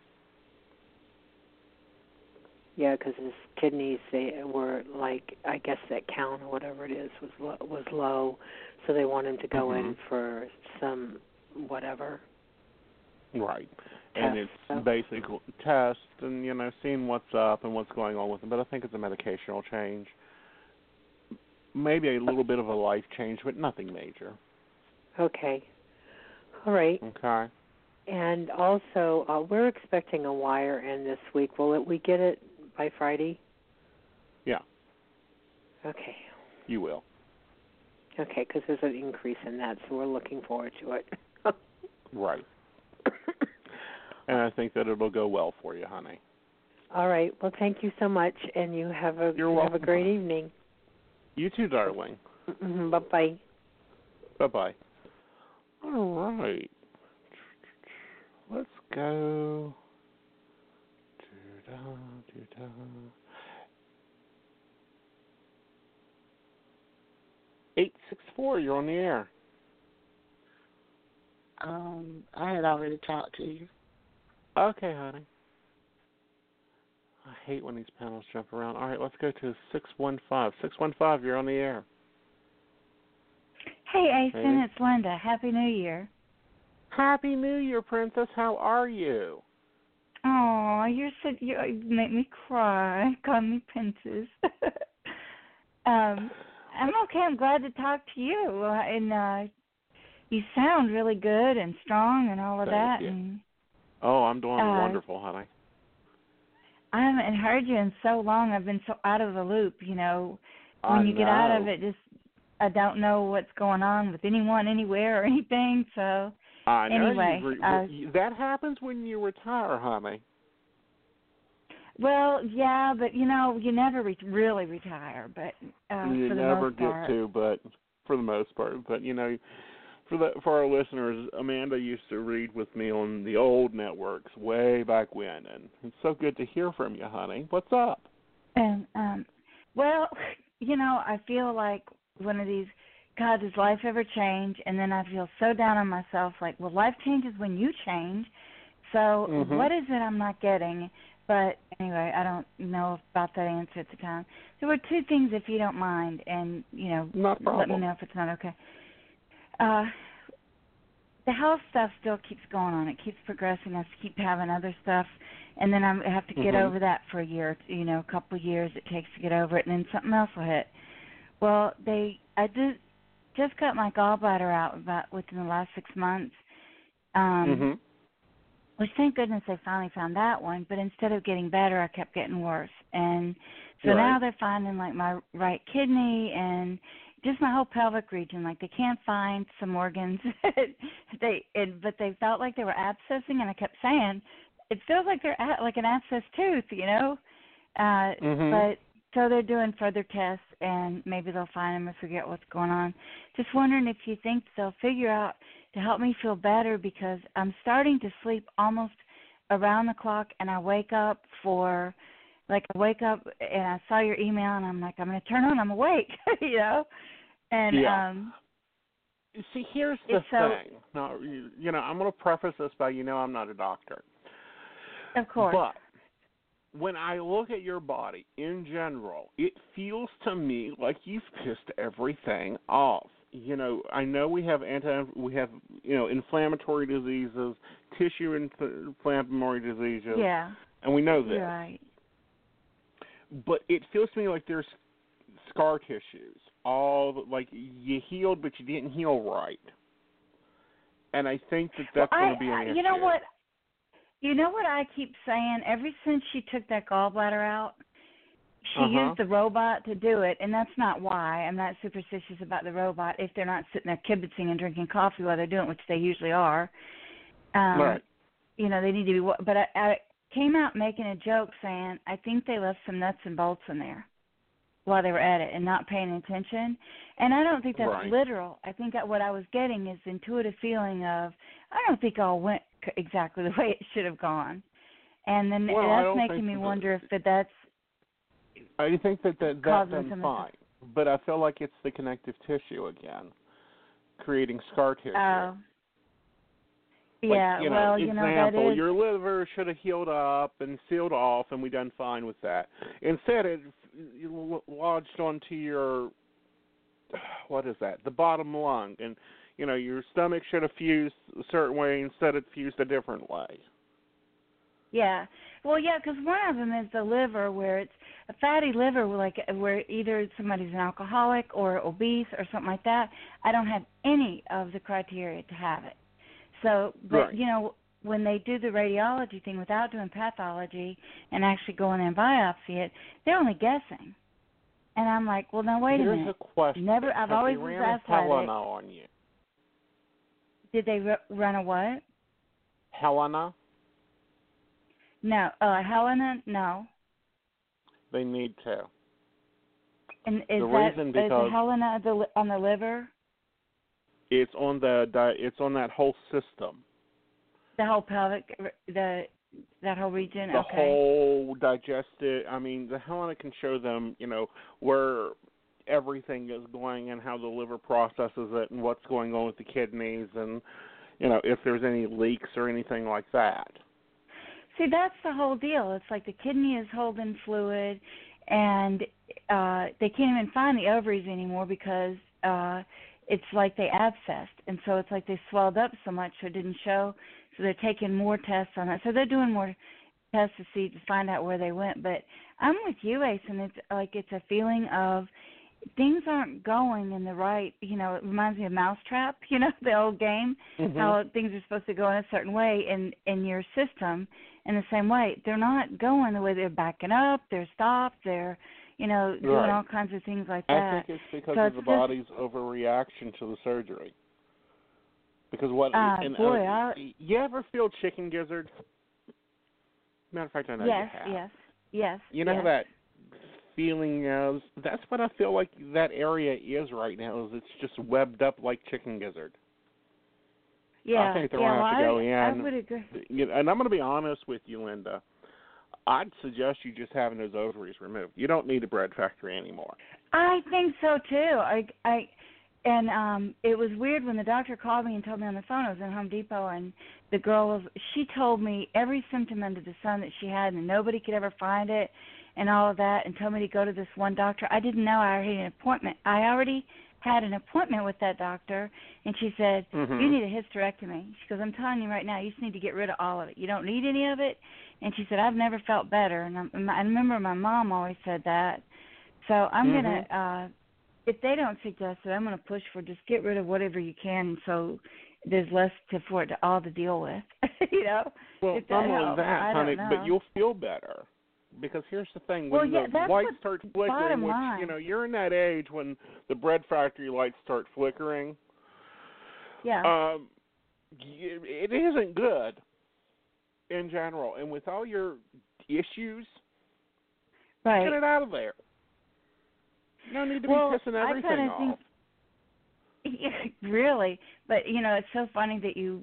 Yeah, because his kidneys they were like I guess that count or whatever it is was low, was low, so they want him to go in Mhm. for some whatever. Right. And it's so. basic test and you know seeing what's up and what's going on with him. But I think it's a medicational change. Maybe a little bit of a life change, but nothing major. Okay. All right. Okay. And also, uh, we're expecting a wire in this week. Will it, we get it by Friday? Yeah, Okay. you will. Okay, because there's an increase in that, so we're looking forward to it. Right. and I think that it'll go well for you, honey. All right. Well, thank you so much, and you have a You're have a great evening. You too, darling. Mm-hmm, bye bye. Bye bye. All right. Let's go. Doo-da. Eight six four. You're on the air. Um, I had already talked to you. Okay, honey. I hate when these panels jump around. All right, let's go to six one five. Six one five. You're on the air. Hey, Aeson, Hey. it's Linda. Happy New Year. Happy New Year, Princess. How are you? Oh, you're so you you make me cry. Call me princess. um, I'm okay. I'm glad to talk to you. Uh, and uh you sound really good and strong and all of Thank that. you. And Oh, I'm doing Uh, wonderful, honey. I haven't heard you in so long. I've been so out of the loop. You know, when I you get out of it, just I don't know what's going on with anyone, anywhere, or anything. So I know anyway, re- uh, that happens when you retire, honey. Well, yeah, but you know, you never re- really retire, but uh, you never get part. to, but for the most part. But you know, for the for our listeners, Amanda used to read with me on the old networks way back when, and it's so good to hear from you, honey. What's up? And um, well, you know, I feel like one of these. God, does life ever change? And then I feel so down on myself. Like, well, life changes when you change. So Mhm. what is it I'm not getting? But anyway, I don't know about that answer at the time. There were two things, if you don't mind, and you know, Not let me know if it's not okay. Uh, the health stuff still keeps going on. It keeps progressing. I keep having other stuff, and then I'm- have to get Mhm. over that for a year. You know, a couple of years it takes to get over it, and then something else will hit. Well, they, I did just cut my gallbladder out about within the last six months. Um, mhm. which thank goodness they finally found that one. But instead of getting better, I kept getting worse. And so Right. now they're finding like my right kidney and just my whole pelvic region. Like they can't find some organs. they it, but they felt like they were abscessing, and I kept saying it feels like they're at, like an abscess tooth, you know. Uh, Mhm. But so they're doing further tests, and maybe they'll find them or forget what's going on. Just wondering if you think they'll figure out to help me feel better because I'm starting to sleep almost around the clock, and I wake up for like I wake up and I saw your email, and I'm like I'm gonna turn on, I'm awake, you know, and Yeah. um See, here's the so- thing. Now, you, you know, I'm going to preface this by you know I'm not a doctor. of course. But when I look at your body in general, it feels to me like you've pissed everything off. You know, I know we have anti we have, you know, inflammatory diseases, tissue inf- inflammatory diseases. yeah, And we know this. you're right. But it feels to me like there's scar tissues. All like you healed but you didn't heal right. And I think that that's well, going to be an I- issue. You know what? You know what I keep saying? Ever since she took that gallbladder out, she Uh-huh. used the robot to do it, and that's not why. I'm not superstitious about the robot if they're not sitting there kibitzing and drinking coffee while they're doing it, which they usually are. Um, Right. You know, they need to be. But I, I came out making a joke saying I think they left some nuts and bolts in there while they were at it and not paying attention. And I don't think that's Right. literal. I think that what I was getting is intuitive feeling of I don't think all went exactly the way it should have gone. And then Well, that's making me that- wonder if that that's I think that that that's done of fine, but I feel like it's the connective tissue again, creating scar tissue. uh Like, yeah, you know, well, you know that example, your liver should have healed up and sealed off, and we done fine with that. Instead, it l- lodged onto your what is that? The bottom lung, and you know your stomach should have fused a certain way instead of fused a different way. Yeah. Well, yeah, because one of them is the liver, where it's a fatty liver, like where either somebody's an alcoholic or obese or something like that. I don't have any of the criteria to have it. So, but Right. you know, when they do the radiology thing without doing pathology and actually going and biopsy it, they're only guessing. And I'm like, well, now wait Here's a minute. a question. Never. I've Have always they was ran a athletic. On you. Did they r- run a what? Helena, No. Uh, Helena? No. they need to. And is The that reason is Helena the, on the liver? It's on the di- it's on that whole system. The whole pelvic, the that whole region. the okay. whole digested i mean the helena can show them you know where everything is going and how the liver processes it and what's going on with the kidneys and you know if there's any leaks or anything like that See, that's the whole deal. It's like the kidney is holding fluid, and uh they can't even find the ovaries anymore because uh it's like they abscessed, and so it's like they swelled up so much so it didn't show. So they're taking more tests on that. So they're doing more tests to see to find out where they went. But I'm with you, Ace, and it's like it's a feeling of things aren't going in the right you know it reminds me of mousetrap you know the old game Mhm. how things are supposed to go in a certain way in in your system in the same way they're not going the way they're backing up they're stopped they're you know doing Right. all kinds of things like that i think it's because So of the it's just- body's overreaction to the surgery because what Uh, and, boy, uh, I- you ever feel chicken gizzard matter of fact i know yes you have yes yes You know yes. how that feeling is? That's what I feel like that area is right now. Is it's just webbed up like chicken gizzard. yeah I think they're yeah gonna well, to go I, in. I would agree and I'm going to be honest with you, Linda. I'd suggest you just having those ovaries removed. You don't need a bread factory anymore. I think so too. I I and um it was weird when the doctor called me and told me on the phone I was in Home Depot and the girl was she told me every symptom under the sun that she had and nobody could ever find it and all of that and told me to go to this one doctor. I didn't know I already had an appointment. I already had an appointment with that doctor and she said, Mhm. You need a hysterectomy. She goes, I'm telling you right now, you just need to get rid of all of it. You don't need any of it and she said, I've never felt better and I'm, I remember my mom always said that. So I'm gonna uh if they don't suggest it, I'm going to push for just get rid of whatever you can, so there's less to for it to all to deal with. you know, Well, not only that, honey, but you'll feel better. Because here's the thing: Well, when yeah, the lights start flickering, which line. you know you're in that age when the bread factory lights start flickering. yeah. Um, it isn't good in general, and with all your issues, right. get it out of there. No need to well, be pissing I everything off. Think, really, but you know, it's so funny that you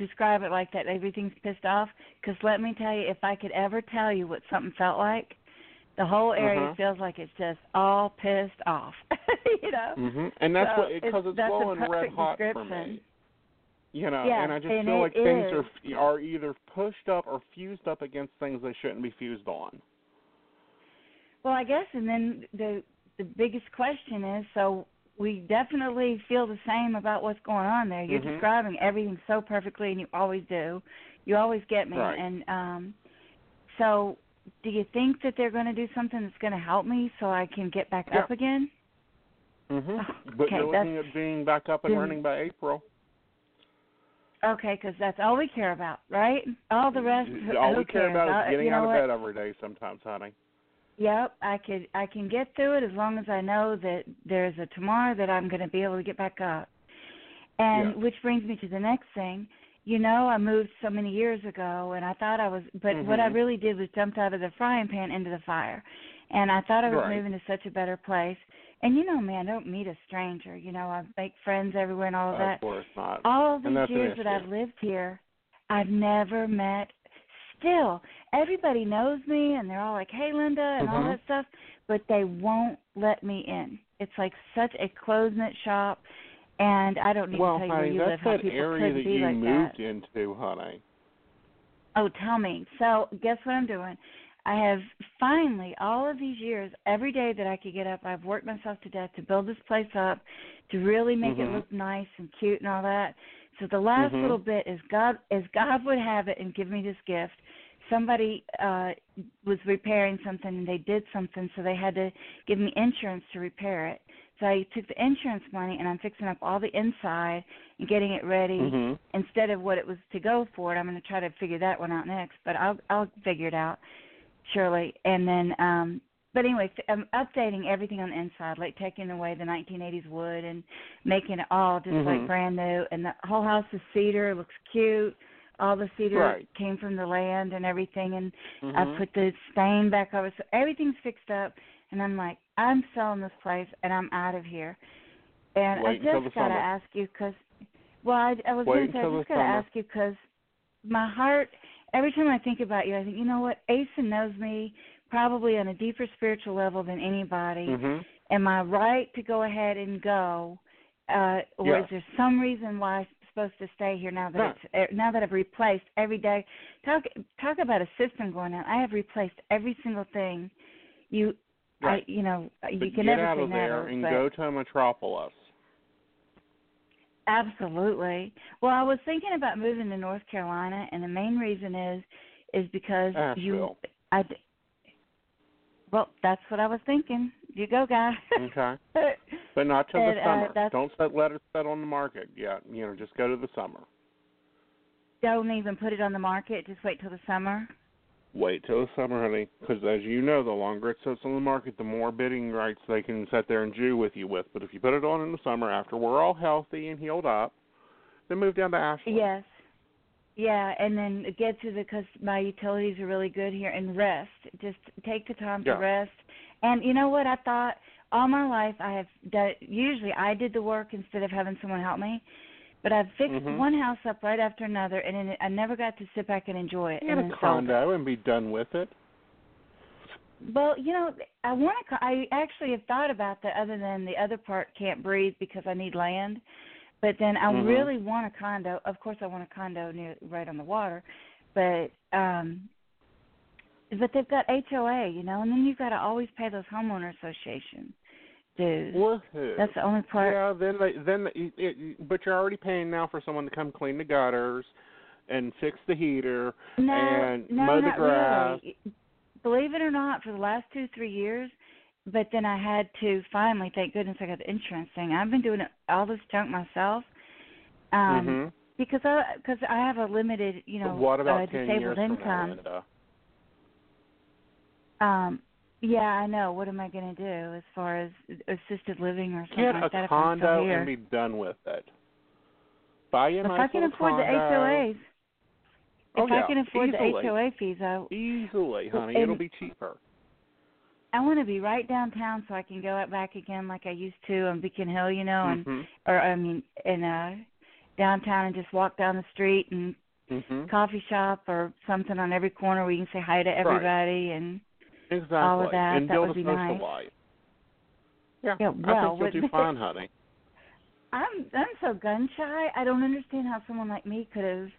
describe it like that. Everything's pissed off. Because let me tell you, if I could ever tell you what something felt like, the whole area Uh-huh. feels like it's just all pissed off. you know. hmm And that's So what because it's, that's a red hot for me. You know, Yeah, and I just and feel like things is. are are either pushed up or fused up against things they shouldn't be fused on. Well, I guess, and then the the biggest question is, so we definitely feel the same about what's going on there. You're Mhm. describing everything so perfectly, and you always do. You always get me, Right. and um, so do you think that they're going to do something that's going to help me so I can get back Yeah. up again? hmm Oh, But okay, you're looking at being back up and running by April. Okay, because that's all we care about, right? All the rest. All we care about is getting you know out of what? bed every day. Sometimes, honey. Yep, I could I can get through it as long as I know that there's a tomorrow that I'm going to be able to get back up. And Yeah. which brings me to the next thing. You know, I moved so many years ago and I thought I was but what I Mhm. really did was jumped out of the frying pan into the fire. And I thought I was Right. moving to such a better place. And you know, man, I don't meet a stranger. You know, I make friends everywhere and all of that Of course not. all these years that. I've lived here, I've never met. Still, everybody knows me, and they're all like, "Hey, Linda," and all Mhm. that stuff, but they won't let me in. It's like such a closed-knit shop, and I don't need well, to tell you where you that's live. How that people area could that be you like moved that. into, honey. Oh, tell me. So, guess what I'm doing? I have finally, all of these years, every day that I could get up, I've worked myself to death to build this place up, to really make it Mhm. look nice and cute and all that. So the last Mhm. little bit is God, as God would have it, and give me this gift. Somebody uh was repairing something and they did something, so they had to give me insurance to repair it. So I took the insurance money and I'm fixing up all the inside and getting it ready Mhm. instead of what it was to go for it. I'm going to try to figure that one out next, but I'll I'll figure it out surely. And then um but anyway, I'm updating everything on the inside, like taking away the 1980s wood and making it all just like Mhm. brand new. And the whole house is cedar, it looks cute. All the cedar Right. came from the land and everything, and Mhm. I put the stain back over, so everything's fixed up. And I'm like, I'm selling this place, and I'm out of here. And Wait I just gotta summer. ask you because, well, I, I was Wait going to say, I just gotta summer. ask you because my heart every time I think about you, I think, you know what, Aeson knows me probably on a deeper spiritual level than anybody. Mhm. Am I right to go ahead and go? Uh or Yes. is there some reason why I'm supposed to stay here now that No. it's uh, now that I've replaced every day talk talk about a system going on. I have replaced every single thing. You Right. I you know, you But can get never out of there and but go to Metropolis. Absolutely. Well, I was thinking about moving to North Carolina, and the main reason is is because you. I. Well, that's what I was thinking. You go, guys. Okay. But not till And, the uh, summer. that's- Don't set, let it set on the market yet. You know, just go to the summer. Don't even put it on the market. Just wait till the summer. Wait till the summer, honey, because as you know, the longer it sits on the market, the more bidding rights they can sit there and Jew with you with. But if you put it on in the summer after we're all healthy and healed up, then move down to Ashland. Yes. Yeah, and then get to the because my utilities are really good here and rest. Just take the time to rest. And you know what? I thought all my life I have done. Usually I did the work instead of having someone help me. But I've fixed Mhm. one house up right after another, and then I never got to sit back and enjoy it. Get and a it. condo and be done with it. Well, you know, I want to. I actually have thought about that. Other than the other part, can't breathe because I need land. But then I Mhm. really want a condo. Of course, I want a condo near right on the water. But um but they've got HOA, you know, and then you've got to always pay those homeowner association dues. Woohoo. That's the only part. Yeah, then they, then it, it, but you're already paying now for someone to come clean the gutters and fix the heater No, and no, mow the grass. really. Believe it or not, for the last two, three years, but then I had to finally, thank goodness, I got the insurance thing. I've been doing all this junk myself, um, Mhm. because I because I have a limited, you know, what about uh, disabled years from now, income. Um, yeah, I know. What am I going to do as far as assisted living or something Get like that Get a condo and be done with it. Buy a if nice I can afford the condo. HOAs, Oh, if yeah, I can afford easily. the HOA fees, I Easily, honey, And- it'll be cheaper. I want to be right downtown so I can go out back again like I used to on Beacon Hill, you know, and Mhm. or I mean in uh downtown and just walk down the street and Mhm. coffee shop or something on every corner where you can say hi to everybody and Exactly. all of that. And that build would a be social nice. life. Yeah, Yeah, I think you'll do fine, honey. I'm I'm so gun shy. I don't understand how someone like me could have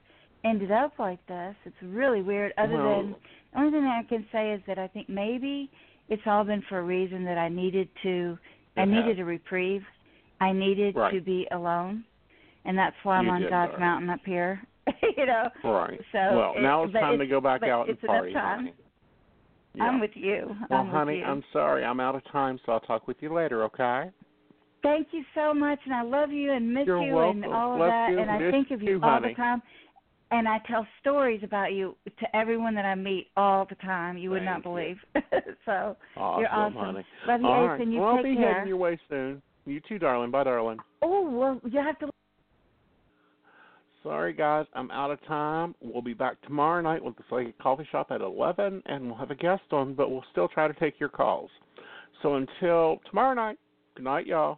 ended up like this. It's really weird. Other Well- than the only thing I can say is that I think maybe it's all been for a reason that I needed to. I needed a reprieve. I needed Right. to be alone, and that's why I'm You on God's mountain up here. you know. Right. So well, it- now it's time to go back out and it's party, honey. Yeah. I'm with you. Well, I'm honey, you. I'm sorry. I'm out of time, so I'll talk with you later, okay? Thank you so much, and I love you and miss You're you welcome. and all of Love that. you. And I think of you you, all honey. the time. And I tell stories about you to everyone that I meet all the time. You would not Thank you. believe. so Awesome, you're awesome. honey. Love you, All Ace, right. and you well, I'll be care. heading your way soon. You too, darling. Bye, darling. Oh well, you have to. Sorry, guys, I'm out of time. We'll be back tomorrow night with the Psychic Coffee Shop at 11, and we'll have a guest on, but we'll still try to take your calls. So until tomorrow night, good night, y'all.